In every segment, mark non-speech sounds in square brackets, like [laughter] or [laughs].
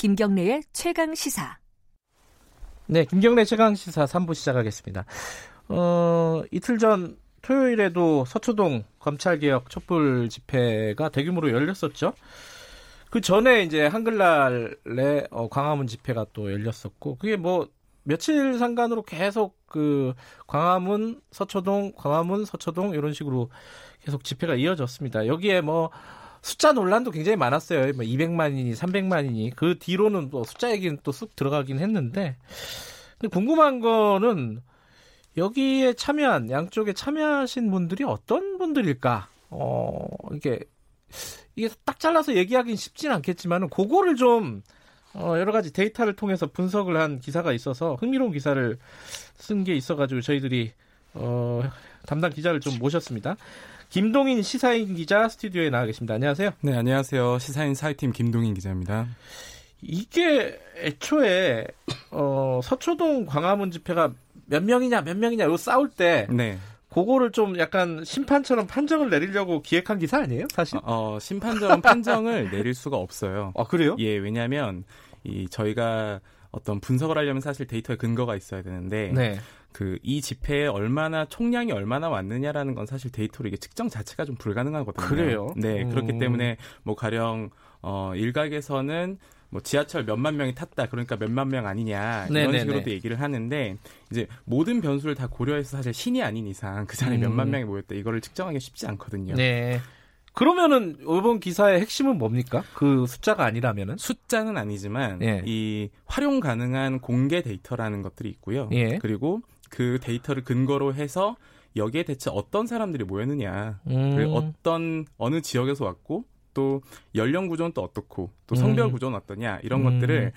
김경래의 최강 시사. 네, 김경래 최강 시사 3부 시작하겠습니다. 어, 이틀 전 토요일에도 서초동 검찰개혁 촛불 집회가 대규모로 열렸었죠. 그 전에 이제 한글날에 어, 광화문 집회가 또 열렸었고 그게 뭐 며칠 상간으로 계속 그 광화문 서초동 광화문 서초동 이런 식으로 계속 집회가 이어졌습니다. 여기에 뭐 숫자 논란도 굉장히 많았어요. 뭐 200만이니 300만이니 그 뒤로는 또 숫자 얘기는 또 쑥 들어가긴 했는데 근데 궁금한 거는 여기에 참여한 양쪽에 참여하신 분들이 어떤 분들일까? 어 이게 이게 딱 잘라서 얘기하기는 쉽진 않겠지만은 그거를 좀 어, 여러 가지 데이터를 통해서 분석을 한 기사가 있어서 흥미로운 기사를 쓴 게 있어가지고 저희들이 어, 담당 기자를 좀 모셨습니다. 김동인 시사인 기자 스튜디오에 나와 계십니다. 안녕하세요. 네, 안녕하세요. 시사인 사회팀 김동인 기자입니다. 이게 애초에 어, 서초동 광화문 집회가 몇 명이냐 몇 명이냐 요 싸울 때 네. 그거를 좀 약간 심판처럼 판정을 내리려고 기획한 기사 아니에요, 사실? 어, 심판처럼 판정을 [laughs] 내릴 수가 없어요. 아, 그래요? 예, 왜냐하면 이 저희가 어떤 분석을 하려면 사실 데이터에 근거가 있어야 되는데 네. 그 이 집회에 얼마나 총량이 얼마나 왔느냐라는 건 사실 데이터로 이게 측정 자체가 좀 불가능하거든요. 그래요? 네, 그렇기 때문에 뭐 가령 어 일각에서는 뭐 지하철 몇만 명이 탔다 그러니까 몇만 명 아니냐 이런 네네네. 식으로도 얘기를 하는데 이제 모든 변수를 다 고려해서 사실 신이 아닌 이상 그 자리에 음. 몇만 명이 모였다 이거를 측정하기 쉽지 않거든요. 네. 그러면은 이번 기사의 핵심은 뭡니까? 그 숫자가 아니라면은 숫자는 아니지만 예. 이 활용 가능한 공개 데이터라는 것들이 있고요. 예. 그리고 그 데이터를 근거로 해서 여기에 대체 어떤 사람들이 모였느냐, 음. 어떤 어느 지역에서 왔고 또 연령 구조는 또 어떻고 또 성별 음. 구조는 어떠냐 이런 음. 것들을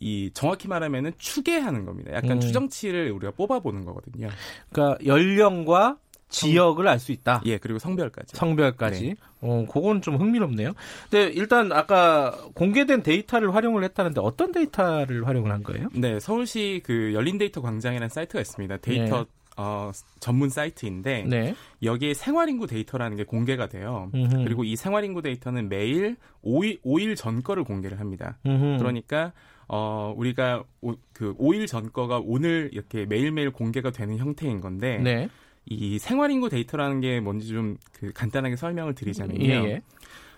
이 정확히 말하면은 추계하는 겁니다. 약간 음. 추정치를 우리가 뽑아보는 거거든요. 그러니까 연령과 지역을 알 수 있다. 예, 그리고 성별까지. 성별까지. 네. 어, 그건 좀 흥미롭네요. 근데 일단 아까 공개된 데이터를 활용을 했다는데 어떤 데이터를 활용을 한 거예요? 네, 서울시 그 열린 데이터 광장이라는 사이트가 있습니다. 데이터 네. 어, 전문 사이트인데 네. 여기에 생활인구 데이터라는 게 공개가 돼요. 음흠. 그리고 이 생활인구 데이터는 매일 5일, 5일 전 거를 공개를 합니다. 음흠. 그러니까 어, 우리가 오, 그 5일 전 거가 오늘 이렇게 매일매일 공개가 되는 형태인 건데 네. 이 생활인구 데이터라는 게 뭔지 좀 그 간단하게 설명을 드리자면요. 예, 예.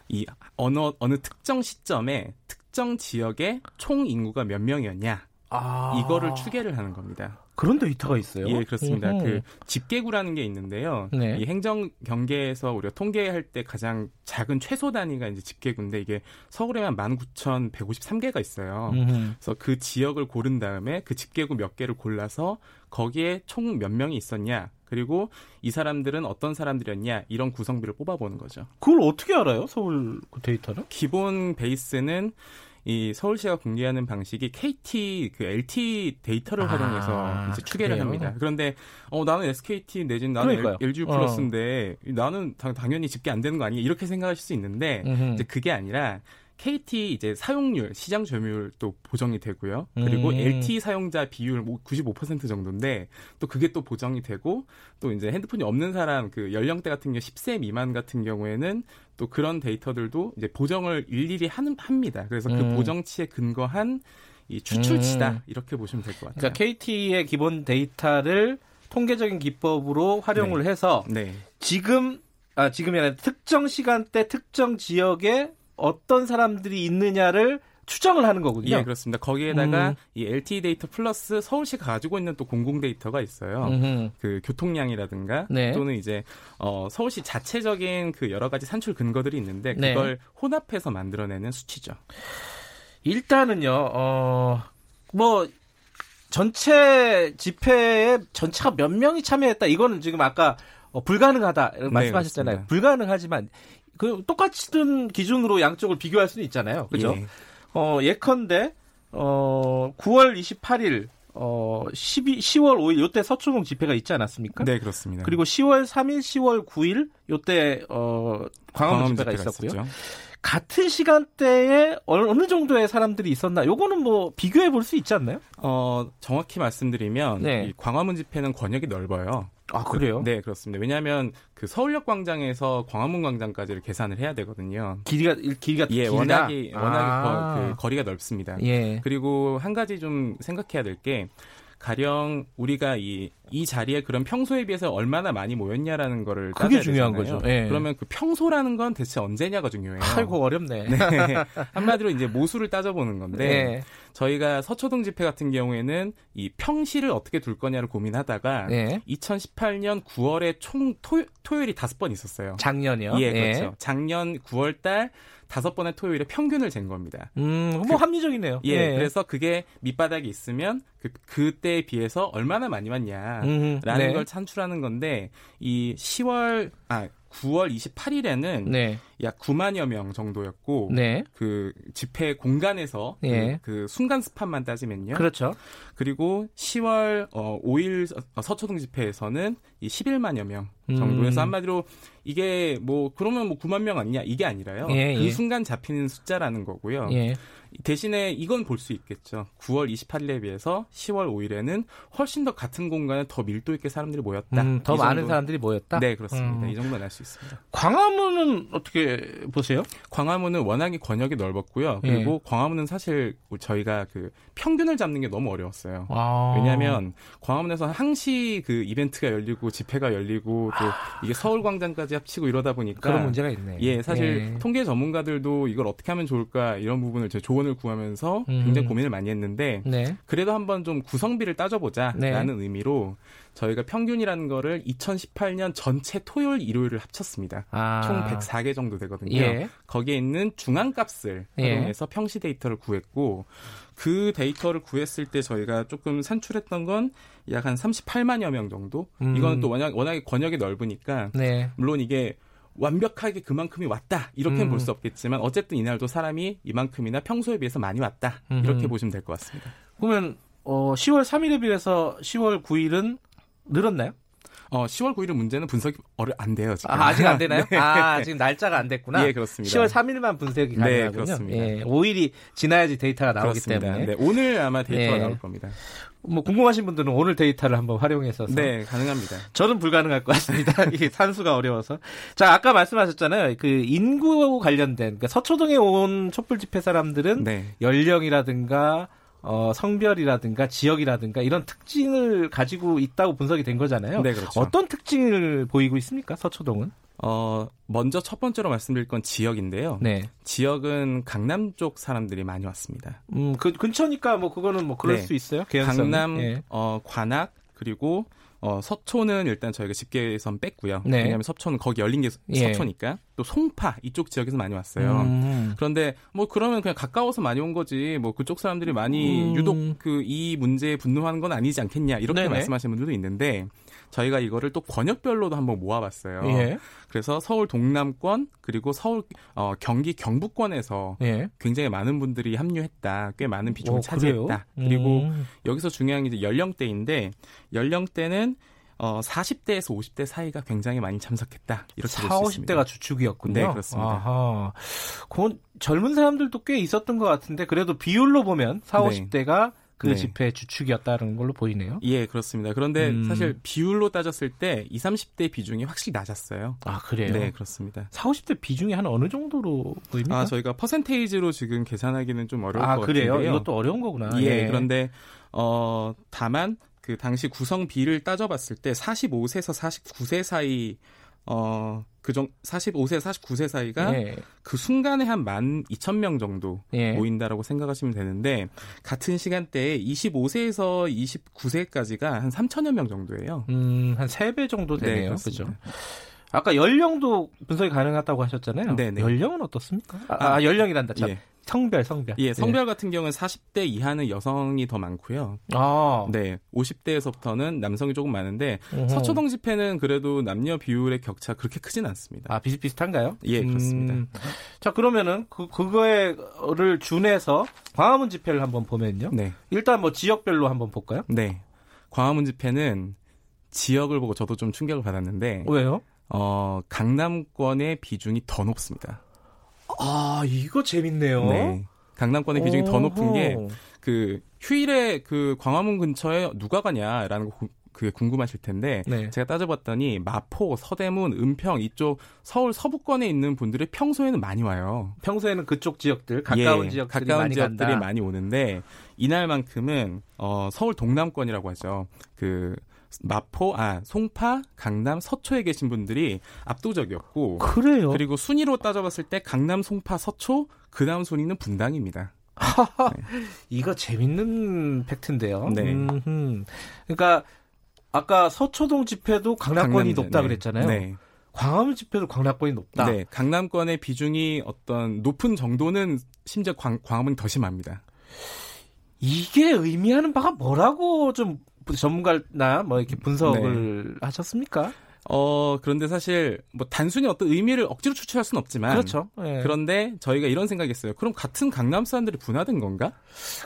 이 어느 어느 특정 시점에 특정 지역의 총 인구가 몇 명이었냐 아. 이거를 추계를 하는 겁니다. 그런 데이터가 있어요? 예, 그렇습니다. 음흠. 그 집계구라는 게 있는데요. 네. 이 행정 경계에서 우리가 통계할 때 가장 작은 최소 단위가 이제 집계구인데 이게 서울에만 19,153개가 있어요. 음흠. 그래서 그 지역을 고른 다음에 그 집계구 몇 개를 골라서 거기에 총 몇 명이 있었냐 그리고 이 사람들은 어떤 사람들이었냐 이런 구성비를 뽑아보는 거죠. 그걸 어떻게 알아요? 서울 그 데이터를? 기본 베이스는 이 서울시가 공개하는 방식이 KT 그 LT 데이터를 아, 활용해서 이제 추계를 그래요? 합니다. 그런데 어 나는 SKT 내지는 나는 그러니까요. LG 플러스인데 어. 나는 당, 당연히 집계 안 되는 거 아니야 이렇게 생각하실 수 있는데. 이제 그게 아니라 KT 이제 사용률, 시장 점유율도 보정이 되고요. 그리고 음. LT 사용자 비율 95% 정도인데 또 그게 또 보정이 되고 또 이제 핸드폰이 없는 사람 그 연령대 같은 경우 10세 미만 같은 경우에는 또 그런 데이터들도 이제 보정을 일일이 하는 합니다. 그래서 그 음. 보정치에 근거한 이 추출치다 음. 이렇게 보시면 될 것 같아요. 그러니까 KT의 기본 데이터를 통계적인 기법으로 활용을 네. 해서 네. 지금 아 지금이 아니라 특정 시간대 특정 지역에 어떤 사람들이 있느냐를 추정을 하는 거군요. 예, 그렇습니다. 거기에다가 음. 이 LTE 데이터 플러스 서울시가 가지고 있는 또 공공 데이터가 있어요. 음흠. 그 교통량이라든가 네. 또는 이제 어 서울시 자체적인 그 여러 가지 산출 근거들이 있는데 네. 그걸 네. 혼합해서 만들어내는 수치죠. 일단은요. 어 뭐 전체 집회에 전체가 몇 명이 참여했다. 이거는 지금 아까 어, 불가능하다 네, 말씀하셨잖아요. 네, 불가능하지만 그 똑같은 기준으로 양쪽을 비교할 수는 있잖아요. 그죠? 예. 어, 예컨대 어 9월 28일 어 12, 10월 5일 요때 서초동 집회가 있지 않았습니까? 네, 그렇습니다. 그리고 10월 3일, 10월 9일 요때 어 광화문 집회가, 집회가 있었고요. 있었죠. 같은 시간대에 어느 정도의 사람들이 있었나? 요거는 뭐 비교해 볼 수 있지 않나요? 어, 정확히 말씀드리면 네. 이 광화문 집회는 권역이 넓어요. 아 그래요? 네 그렇습니다. 왜냐하면 그 서울역 광장에서 광화문 광장까지를 계산을 해야 되거든요. 길이가 길이가 예 길다? 워낙에 워낙에 아. 거, 그 거리가 넓습니다. 예. 그리고 한 가지 좀 생각해야 될 게 가령 우리가 이, 이 자리에 그런 평소에 비해서 얼마나 많이 모였냐라는 거를 그게 중요한 되잖아요. 거죠. 예. 그러면 그 평소라는 건 대체 언제냐가 중요해요. 아이고 어렵네. 네. [laughs] 한마디로 이제 모수를 따져보는 건데 네. 저희가 서초동 집회 같은 경우에는 이 평시를 어떻게 둘 거냐를 고민하다가 네. 2018년 9월에 총 토, 토요일이 다섯 번 있었어요. 작년이요? 예, 그렇죠. 작년 9월 달 다섯 번의 토요일에 평균을 잰 겁니다. 음, 뭐 그- 합리적이네요. 예, 그래서 그게 밑바닥이 있으면 그 그때에 비해서 얼마나 많이 왔냐라는 음, 네. 걸 찬출하는 건데 이 10월 아 9월 28일에는 네. 약 9만여 명 정도였고 네. 그 집회 공간에서 그- 예. 그, 순간 스팟만 따지면요. 그렇죠. 그리고 10월 어, 5일 서- 어, 서초동 집회에서는 이 11만여 명 음. 정도에서 한마디로 이게 뭐 그러면 뭐 9만 명 아니냐 이게 아니라요. 예, 그 예. 순간 잡히는 숫자라는 거고요. 예. 대신에 이건 볼 수 있겠죠. 9월 28일에 비해서 10월 5일에는 훨씬 더 같은 공간에 더 밀도 있게 사람들이 모였다. 음, 더이 많은 정도- 사람들이 모였다. 네, 그렇습니다. 음. 이 정도는 알 수 있습니다. 광화문은 어떻게 보세요? 광화문은 워낙에 권역이 넓었고요. 예. 그리고 광화문은 사실 저희가 그 평균을 잡는 게 너무 어려웠어요. 아. 왜냐하면 광화문에서 항시 그 이벤트가 열리고 집회가 열리고 또 이게 서울광장까지 합치고 이러다 보니까 그런 문제가 있네. 예, 사실 예. 통계 전문가들도 이걸 어떻게 하면 좋을까 이런 부분을 제 조언을 구하면서 음. 굉장히 고민을 많이 했는데 네. 그래도 한번 좀 구성비를 따져보자라는 네. 의미로 저희가 평균이라는 거를 2018년 전체 토요일 일요일을 합쳤습니다. 아. 총 104개 정도 되거든요. 예. 거기에 있는 중앙값을 예. 활용해서 평시 데이터를 구했고 그 데이터를 구했을 때 저희가 조금 산출했던 건 약 한 38만여 명 정도. 음. 이건 또 워낙 워낙에 권역이 넓으니까 네. 물론 이게 완벽하게 그만큼이 왔다 이렇게는 음. 볼수 없겠지만 어쨌든 이날도 사람이 이만큼이나 평소에 비해서 많이 왔다 음흠. 이렇게 보시면 될 것 같습니다. 그러면 어, 10월 3일에 비해서 10월 9일은 늘었나요? 어, 10월 9일은 문제는 분석이 어려 안 돼요 지금. 아, 아직 안 되나요? [laughs] 네. 아, 지금 날짜가 안 됐구나. 예, 그렇습니다. 10월 3일만 분석이 네, 가능하군요. 그렇습니다. 예, 5일이 지나야지 데이터가 나오기 그렇습니다. 때문에. 네, 오늘 아마 데이터가 예. 나올 겁니다. 뭐 궁금하신 분들은 오늘 데이터를 한번 활용해서 네, 가능합니다. 저는 불가능할 것 같습니다. [laughs] 이게 산수가 어려워서. 자, 아까 말씀하셨잖아요. 그 인구 관련된 그러니까 서초동에 온 촛불 집회 사람들은 네. 연령이라든가 어, 성별이라든가 지역이라든가 이런 특징을 가지고 있다고 분석이 된 거잖아요. 네, 그렇죠. 어떤 특징을 보이고 있습니까? 서초동은? 어, 먼저 첫 번째로 말씀드릴 건 지역인데요. 네. 지역은 강남 쪽 사람들이 많이 왔습니다. 음, 그 근처니까 뭐 그거는 뭐 그럴 네. 수 있어요. 개연성이. 강남, 예. 어, 관악 그리고 어, 서초는 일단 저희가 집계선 뺐고요. 네. 왜냐하면 서초는 거기 열린 게 예. 서초니까 또 송파 이쪽 지역에서 많이 왔어요. 음. 그런데 뭐 그러면 그냥 가까워서 많이 온 거지 뭐 그쪽 사람들이 많이 음. 유독 그 이 문제에 분노하는 건 아니지 않겠냐 이렇게 네네. 말씀하시는 분들도 있는데 저희가 이거를 또 권역별로도 한번 모아봤어요. 예. 그래서 서울 동남권 그리고 서울 어, 경기 경북권에서 예. 굉장히 많은 분들이 합류했다. 꽤 많은 비중을 어, 차지했다. 그래요? 그리고 음. 여기서 중요한 게 이제 연령대인데 연령대는 어 40대에서 50대 사이가 굉장히 많이 참석했다. 이렇게 4, 볼수 있습니다. 50대가 주축이었군요. 네, 그렇습니다. 아하. 그건 젊은 사람들도 꽤 있었던 것 같은데 그래도 비율로 보면 4, 네. 50대가 그 네. 집회 주축이었다는 걸로 보이네요. 예, 그렇습니다. 그런데 음. 사실 비율로 따졌을 때 20, 30대 비중이 확실히 낮았어요. 아, 그래요? 네, 그렇습니다. 4, 50대 비중이 한 어느 정도로 보입니까? 아, 저희가 퍼센테이지로 지금 계산하기는 좀 어려울 아, 것 그래요? 같은데요. 이것도 어려운 거구나. 예, 그런데 어 다만 그 당시 구성비를 따져봤을 때 45세에서 49세 사이 어 그정 45세 49세 사이가 예. 그 순간에 한 만 2천 명 정도 예. 모인다라고 생각하시면 되는데 같은 시간대에 25세에서 29세까지가 한 3천여 명 정도예요. 음, 한 3배 정도 네, 되네요. 그렇습니다. 그죠? 아까 연령도 분석이 가능하다고 하셨잖아요. 네네. 연령은 어떻습니까? 아, 아, 연령이란다. 참. 예. 성별, 성별. 예, 성별 같은 경우는 40대 이하는 여성이 더 많고요. 아. 네, 50대에서부터는 남성이 조금 많은데 어허. 서초동 집회는 그래도 남녀 비율의 격차 그렇게 크진 않습니다. 아, 비슷비슷한가요? 예, 그렇습니다. 음, 자, 그러면은 그 그거에를 준해서 광화문 집회를 한번 보면요. 네, 일단 뭐 지역별로 한번 볼까요? 네. 광화문 집회는 지역을 보고 저도 좀 충격을 받았는데 왜요? 어, 강남권의 비중이 더 높습니다. 아, 이거 재밌네요. 네. 강남권의 비중이 더 높은 게. 그 휴일에 그 광화문 근처에 누가 가냐라는 거 고- 그게 궁금하실 텐데 네. 제가 따져봤더니 마포, 서대문, 은평 이쪽 서울 서부권에 있는 분들이 평소에는 많이 와요. 평소에는 그쪽 지역들 가까운 예, 지역들이 가까운 많이 지역들이 간다. 많이 오는데 이날만큼은 어, 서울 동남권이라고 하죠. 그 마포, 아 송파, 강남, 서초에 계신 분들이 압도적이었고 그래요. 그리고 순위로 따져봤을 때 강남, 송파, 서초 그 다음 순위는 분당입니다. 네. 이거 재밌는 팩트인데요. 네. 음흠. 그러니까 아까 서초동 집회도 강남권이 강남, 높다 네. 그랬잖아요. 네. 광화문 집회도 강남권이 높다. 네, 강남권의 비중이 어떤 높은 정도는 심지어 광, 광화문이 더 심합니다. 이게 의미하는 바가 뭐라고 좀 전문가나 뭐 이렇게 분석을 네. 하셨습니까? 어, 그런데 사실 뭐 단순히 어떤 의미를 억지로 추출할 수는 없지만 그렇죠. 네. 그런데 저희가 이런 생각했어요. 그럼 같은 강남 사람들이 분화된 건가?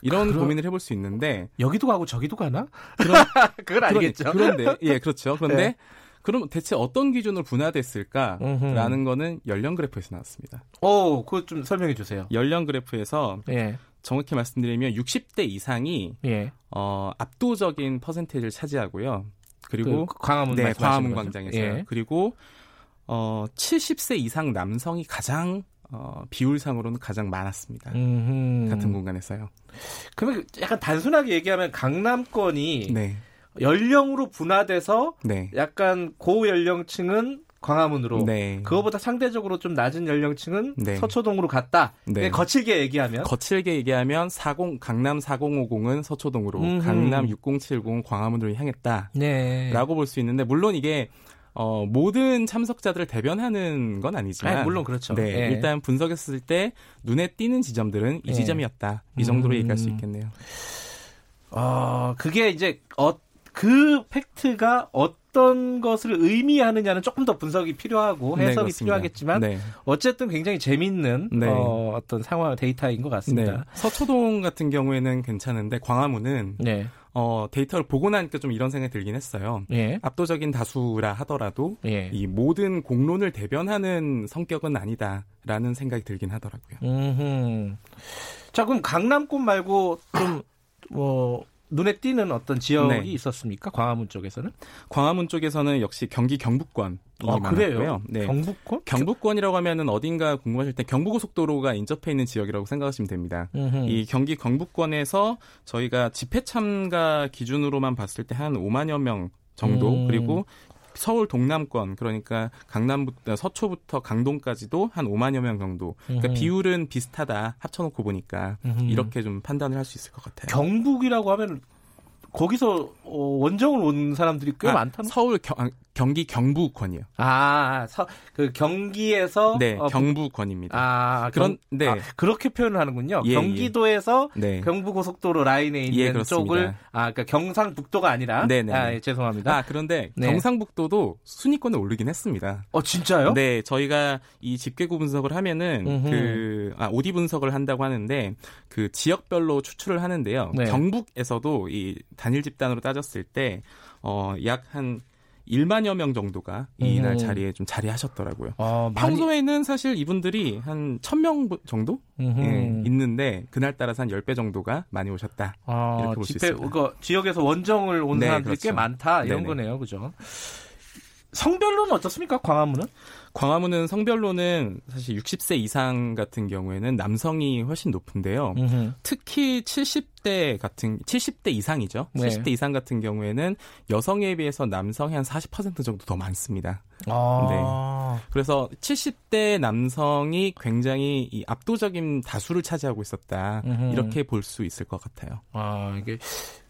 이런 그럼, 고민을 해볼 수 있는데 여기도 가고 저기도 가나? 그런 [laughs] 그건 알겠죠. 그런데 예, 그렇죠. 그런데 네. 그럼 대체 어떤 기준으로 분화됐을까라는 거는 연령 그래프에서 나왔습니다. 오, 그거 좀 설명해 주세요. 연령 그래프에서 예. 정확히 말씀드리면 60대 이상이 예. 어, 압도적인 퍼센테이지를 차지하고요. 그리고 그 광화문 네, 광화문 광장에서요. 예. 그리고 어 70세 이상 남성이 가장 어, 비율상으로는 가장 많았습니다. 음흠. 같은 공간에서요. 그러면 약간 단순하게 얘기하면 강남권이 네. 연령으로 분화돼서 네. 약간 고연령층은 광화문으로 네. 그거보다 상대적으로 좀 낮은 연령층은 네. 서초동으로 갔다. 네. 거칠게 얘기하면 거칠게 얘기하면 40 강남 4050은 서초동으로 음흠. 강남 6070 광화문으로 향했다 라고 네. 볼수 있는데 물론 이게 어, 모든 참석자들을 대변하는 건 아니지만. 아니, 물론 그렇죠. 네, 예. 일단 분석했을 때 눈에 띄는 지점들은 이 예. 지점이었다. 이 정도로 음. 얘기할 수 있겠네요. 어, 그게 이제 어, 그 팩트가 어떤 것을 의미하느냐는 조금 더 분석이 필요하고 네, 해석이 네, 필요하겠지만 네. 어쨌든 굉장히 재밌는 네. 어, 어떤 상황 데이터인 것 같습니다. 네. 서초동 같은 경우에는 괜찮은데 광화문은 네. 어, 데이터를 보고 나니까 좀 이런 생각이 들긴 했어요. 예. 압도적인 다수라 하더라도 예. 이 모든 공론을 대변하는 성격은 아니다라는 생각이 들긴 하더라고요. 음흠. 자, 그럼 강남권 말고 좀 뭐 눈에 띄는 어떤 지역이 네. 있었습니까? 광화문 쪽에서는? 광화문 쪽에서는 역시 경기 경북권. 아, 그래요? 네. 경북권? 경북권이라고 하면은 어딘가 궁금하실 때 경부고속도로가 인접해 있는 지역이라고 생각하시면 됩니다. 음흠. 이 경기 경북권에서 저희가 집회 참가 기준으로만 봤을 때 한 5만여 명 정도 음. 그리고 서울 동남권 그러니까 강남부터 서초부터 강동까지도 한 5만여 명 정도. 그러니까 음흠. 비율은 비슷하다 합쳐놓고 보니까 음흠. 이렇게 좀 판단을 할 수 있을 것 같아요. 경북이라고 하면 거기서 어, 원정을 온 사람들이 꽤 아, 많다는 서울 경, 경기 경부권이요. 아, 서, 그 경기에서 네, 어, 경부권입니다. 아, 그런 경, 네. 아, 그렇게 표현을 하는군요. 예, 경기도에서 예. 네. 경부고속도로 라인에 있는 예, 쪽을 아, 그러니까 경상북도가 아니라 네, 네. 아, 예, 죄송합니다. 아, 그런데 네. 경상북도도 순위권에 오르긴 했습니다. 어, 진짜요? 네, 저희가 이 집계구 분석을 하면은 음흠. 그 아, 오디 분석을 한다고 하는데 그 지역별로 추출을 하는데요. 네. 경북에서도 이 단일 집단으로 따졌을 때 어, 약한 1만여 명 정도가 이날 음. 자리에 좀 자리하셨더라고요. 아, 평소에는 사실 이분들이 한 1000명 정도 예, 있는데 그날 따라서 한 10배 정도가 많이 오셨다. 아, 이렇게 볼 수 있습니다. 그 지역에서 원정을 온 네, 사람들이 그렇죠. 꽤 많다 이런 네네. 거네요. 그죠? 성별로는 어떻습니까? 광화문은? 광화문은 성별로는 사실 60세 이상 같은 경우에는 남성이 훨씬 높은데요. 특히 70대 같은 70대 이상이죠. 네. 70대 이상 같은 경우에는 여성에 비해서 남성이 한 40% 정도 더 많습니다. 아. 네. 그래서 70대 남성이 굉장히 이 압도적인 다수를 차지하고 있었다. 음흠. 이렇게 볼 수 있을 것 같아요. 아, 이게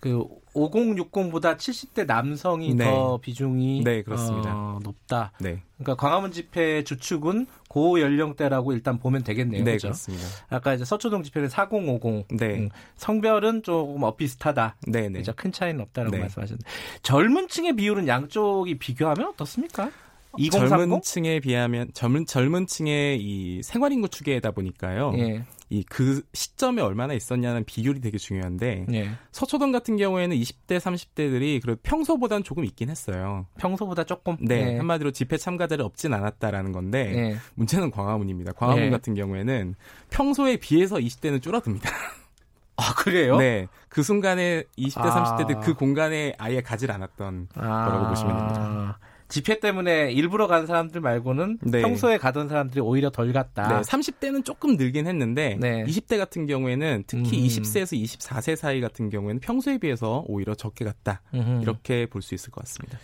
그 5060보다 70대 남성이 네. 더 비중이 네, 그렇습니다. 어, 높다. 네. 그러니까 광화문 집회 주축은 고 연령대라고 일단 보면 되겠네요. 네, 그렇죠? 그렇습니다. 아까 이제 서초동 집회는 4050. 네. 음, 성별은 조금 엇비슷하다. 네, 네. 큰 차이는 없다라고 네. 말씀하셨는데 젊은 층의 비율은 양쪽이 비교하면 어떻습니까? 2030? 젊은 층에 비하면 젊은 젊은 층의 이 생활 인구 추계다 보니까요. 예. 이 그 시점에 얼마나 있었냐는 비율이 되게 중요한데 예. 서초동 같은 경우에는 20대 30대들이 그래도 평소보다는 조금 있긴 했어요. 평소보다 조금 네, 예. 한마디로 집회 참가자를 없진 않았다라는 건데 예. 문제는 광화문입니다. 광화문 예. 같은 경우에는 평소에 비해서 20대는 줄어듭니다. [laughs] 아, 그래요? 네. 그 순간에 20대, 아. 30대들 그 공간에 아예 가질 않았던 아. 거라고 보시면 됩니다. 집회 때문에 일부러 간 사람들 말고는 네. 평소에 가던 사람들이 오히려 덜 갔다. 네, 30대는 조금 늘긴 했는데 네. 20대 같은 경우에는 특히 음. 20세에서 24세 사이 같은 경우에는 평소에 비해서 오히려 적게 갔다. 음. 이렇게 볼 수 있을 것 같습니다.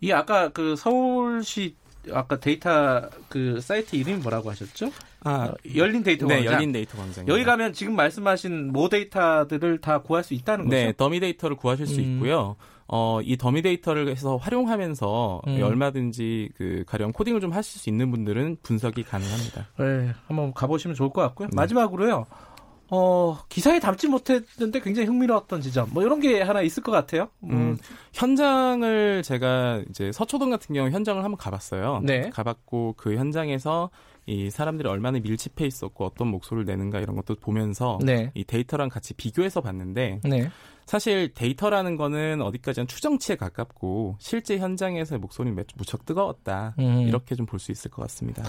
이 아까 그 서울시 아까 데이터 그 사이트 이름이 뭐라고 하셨죠? 아, 어, 열린 데이터 광장. 네, 열린 데이터 광장. 여기 가면 지금 말씀하신 모 데이터들을 다 구할 수 있다는 네, 거죠? 네, 더미 데이터를 구하실 수 음. 있고요. 어, 이 더미 데이터를 해서 활용하면서 음. 얼마든지 그 가령 코딩을 좀 하실 수 있는 분들은 분석이 가능합니다. 네, 한번 가보시면 좋을 것 같고요. 네. 마지막으로요. 어, 기사에 담지 못했는데 굉장히 흥미로웠던 지점, 뭐 이런 게 하나 있을 것 같아요. 음, 음 현장을 제가 이제 서초동 같은 경우 현장을 한번 가봤어요. 네. 가봤고 그 현장에서 이 사람들이 얼마나 밀집해 있었고 어떤 목소리를 내는가 이런 것도 보면서 네. 이 데이터랑 같이 비교해서 봤는데 네. 사실 데이터라는 거는 어디까지나 추정치에 가깝고 실제 현장에서의 목소리는 무척 뜨거웠다 음. 이렇게 좀 볼 수 있을 것 같습니다.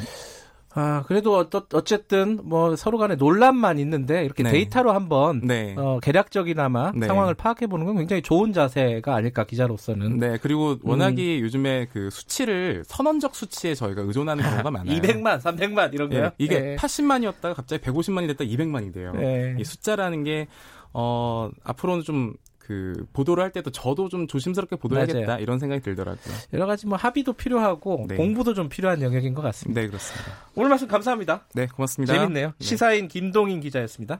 아, 그래도 어떠, 어쨌든 뭐 서로 간에 논란만 있는데 이렇게 네. 데이터로 한번 네. 어, 개략적이나마 네. 상황을 파악해 보는 건 굉장히 좋은 자세가 아닐까 기자로서는. 네, 그리고 워낙에 음. 요즘에 그 수치를 선언적 수치에 저희가 의존하는 경우가 많아요. 200만, 300만 이런 거요? 네, 이게 80만이었다가 갑자기 150만이 됐다 200만이 돼요. 네. 이 숫자라는 게 어, 앞으로는 좀 그 보도를 할 때도 저도 좀 조심스럽게 보도해야겠다. 이런 생각이 들더라고요. 여러 가지 뭐 합의도 필요하고 네. 공부도 좀 필요한 영역인 것 같습니다. 네, 그렇습니다. 오늘 말씀 감사합니다. 네, 고맙습니다. 재밌네요. 네. 시사인 김동인 기자였습니다.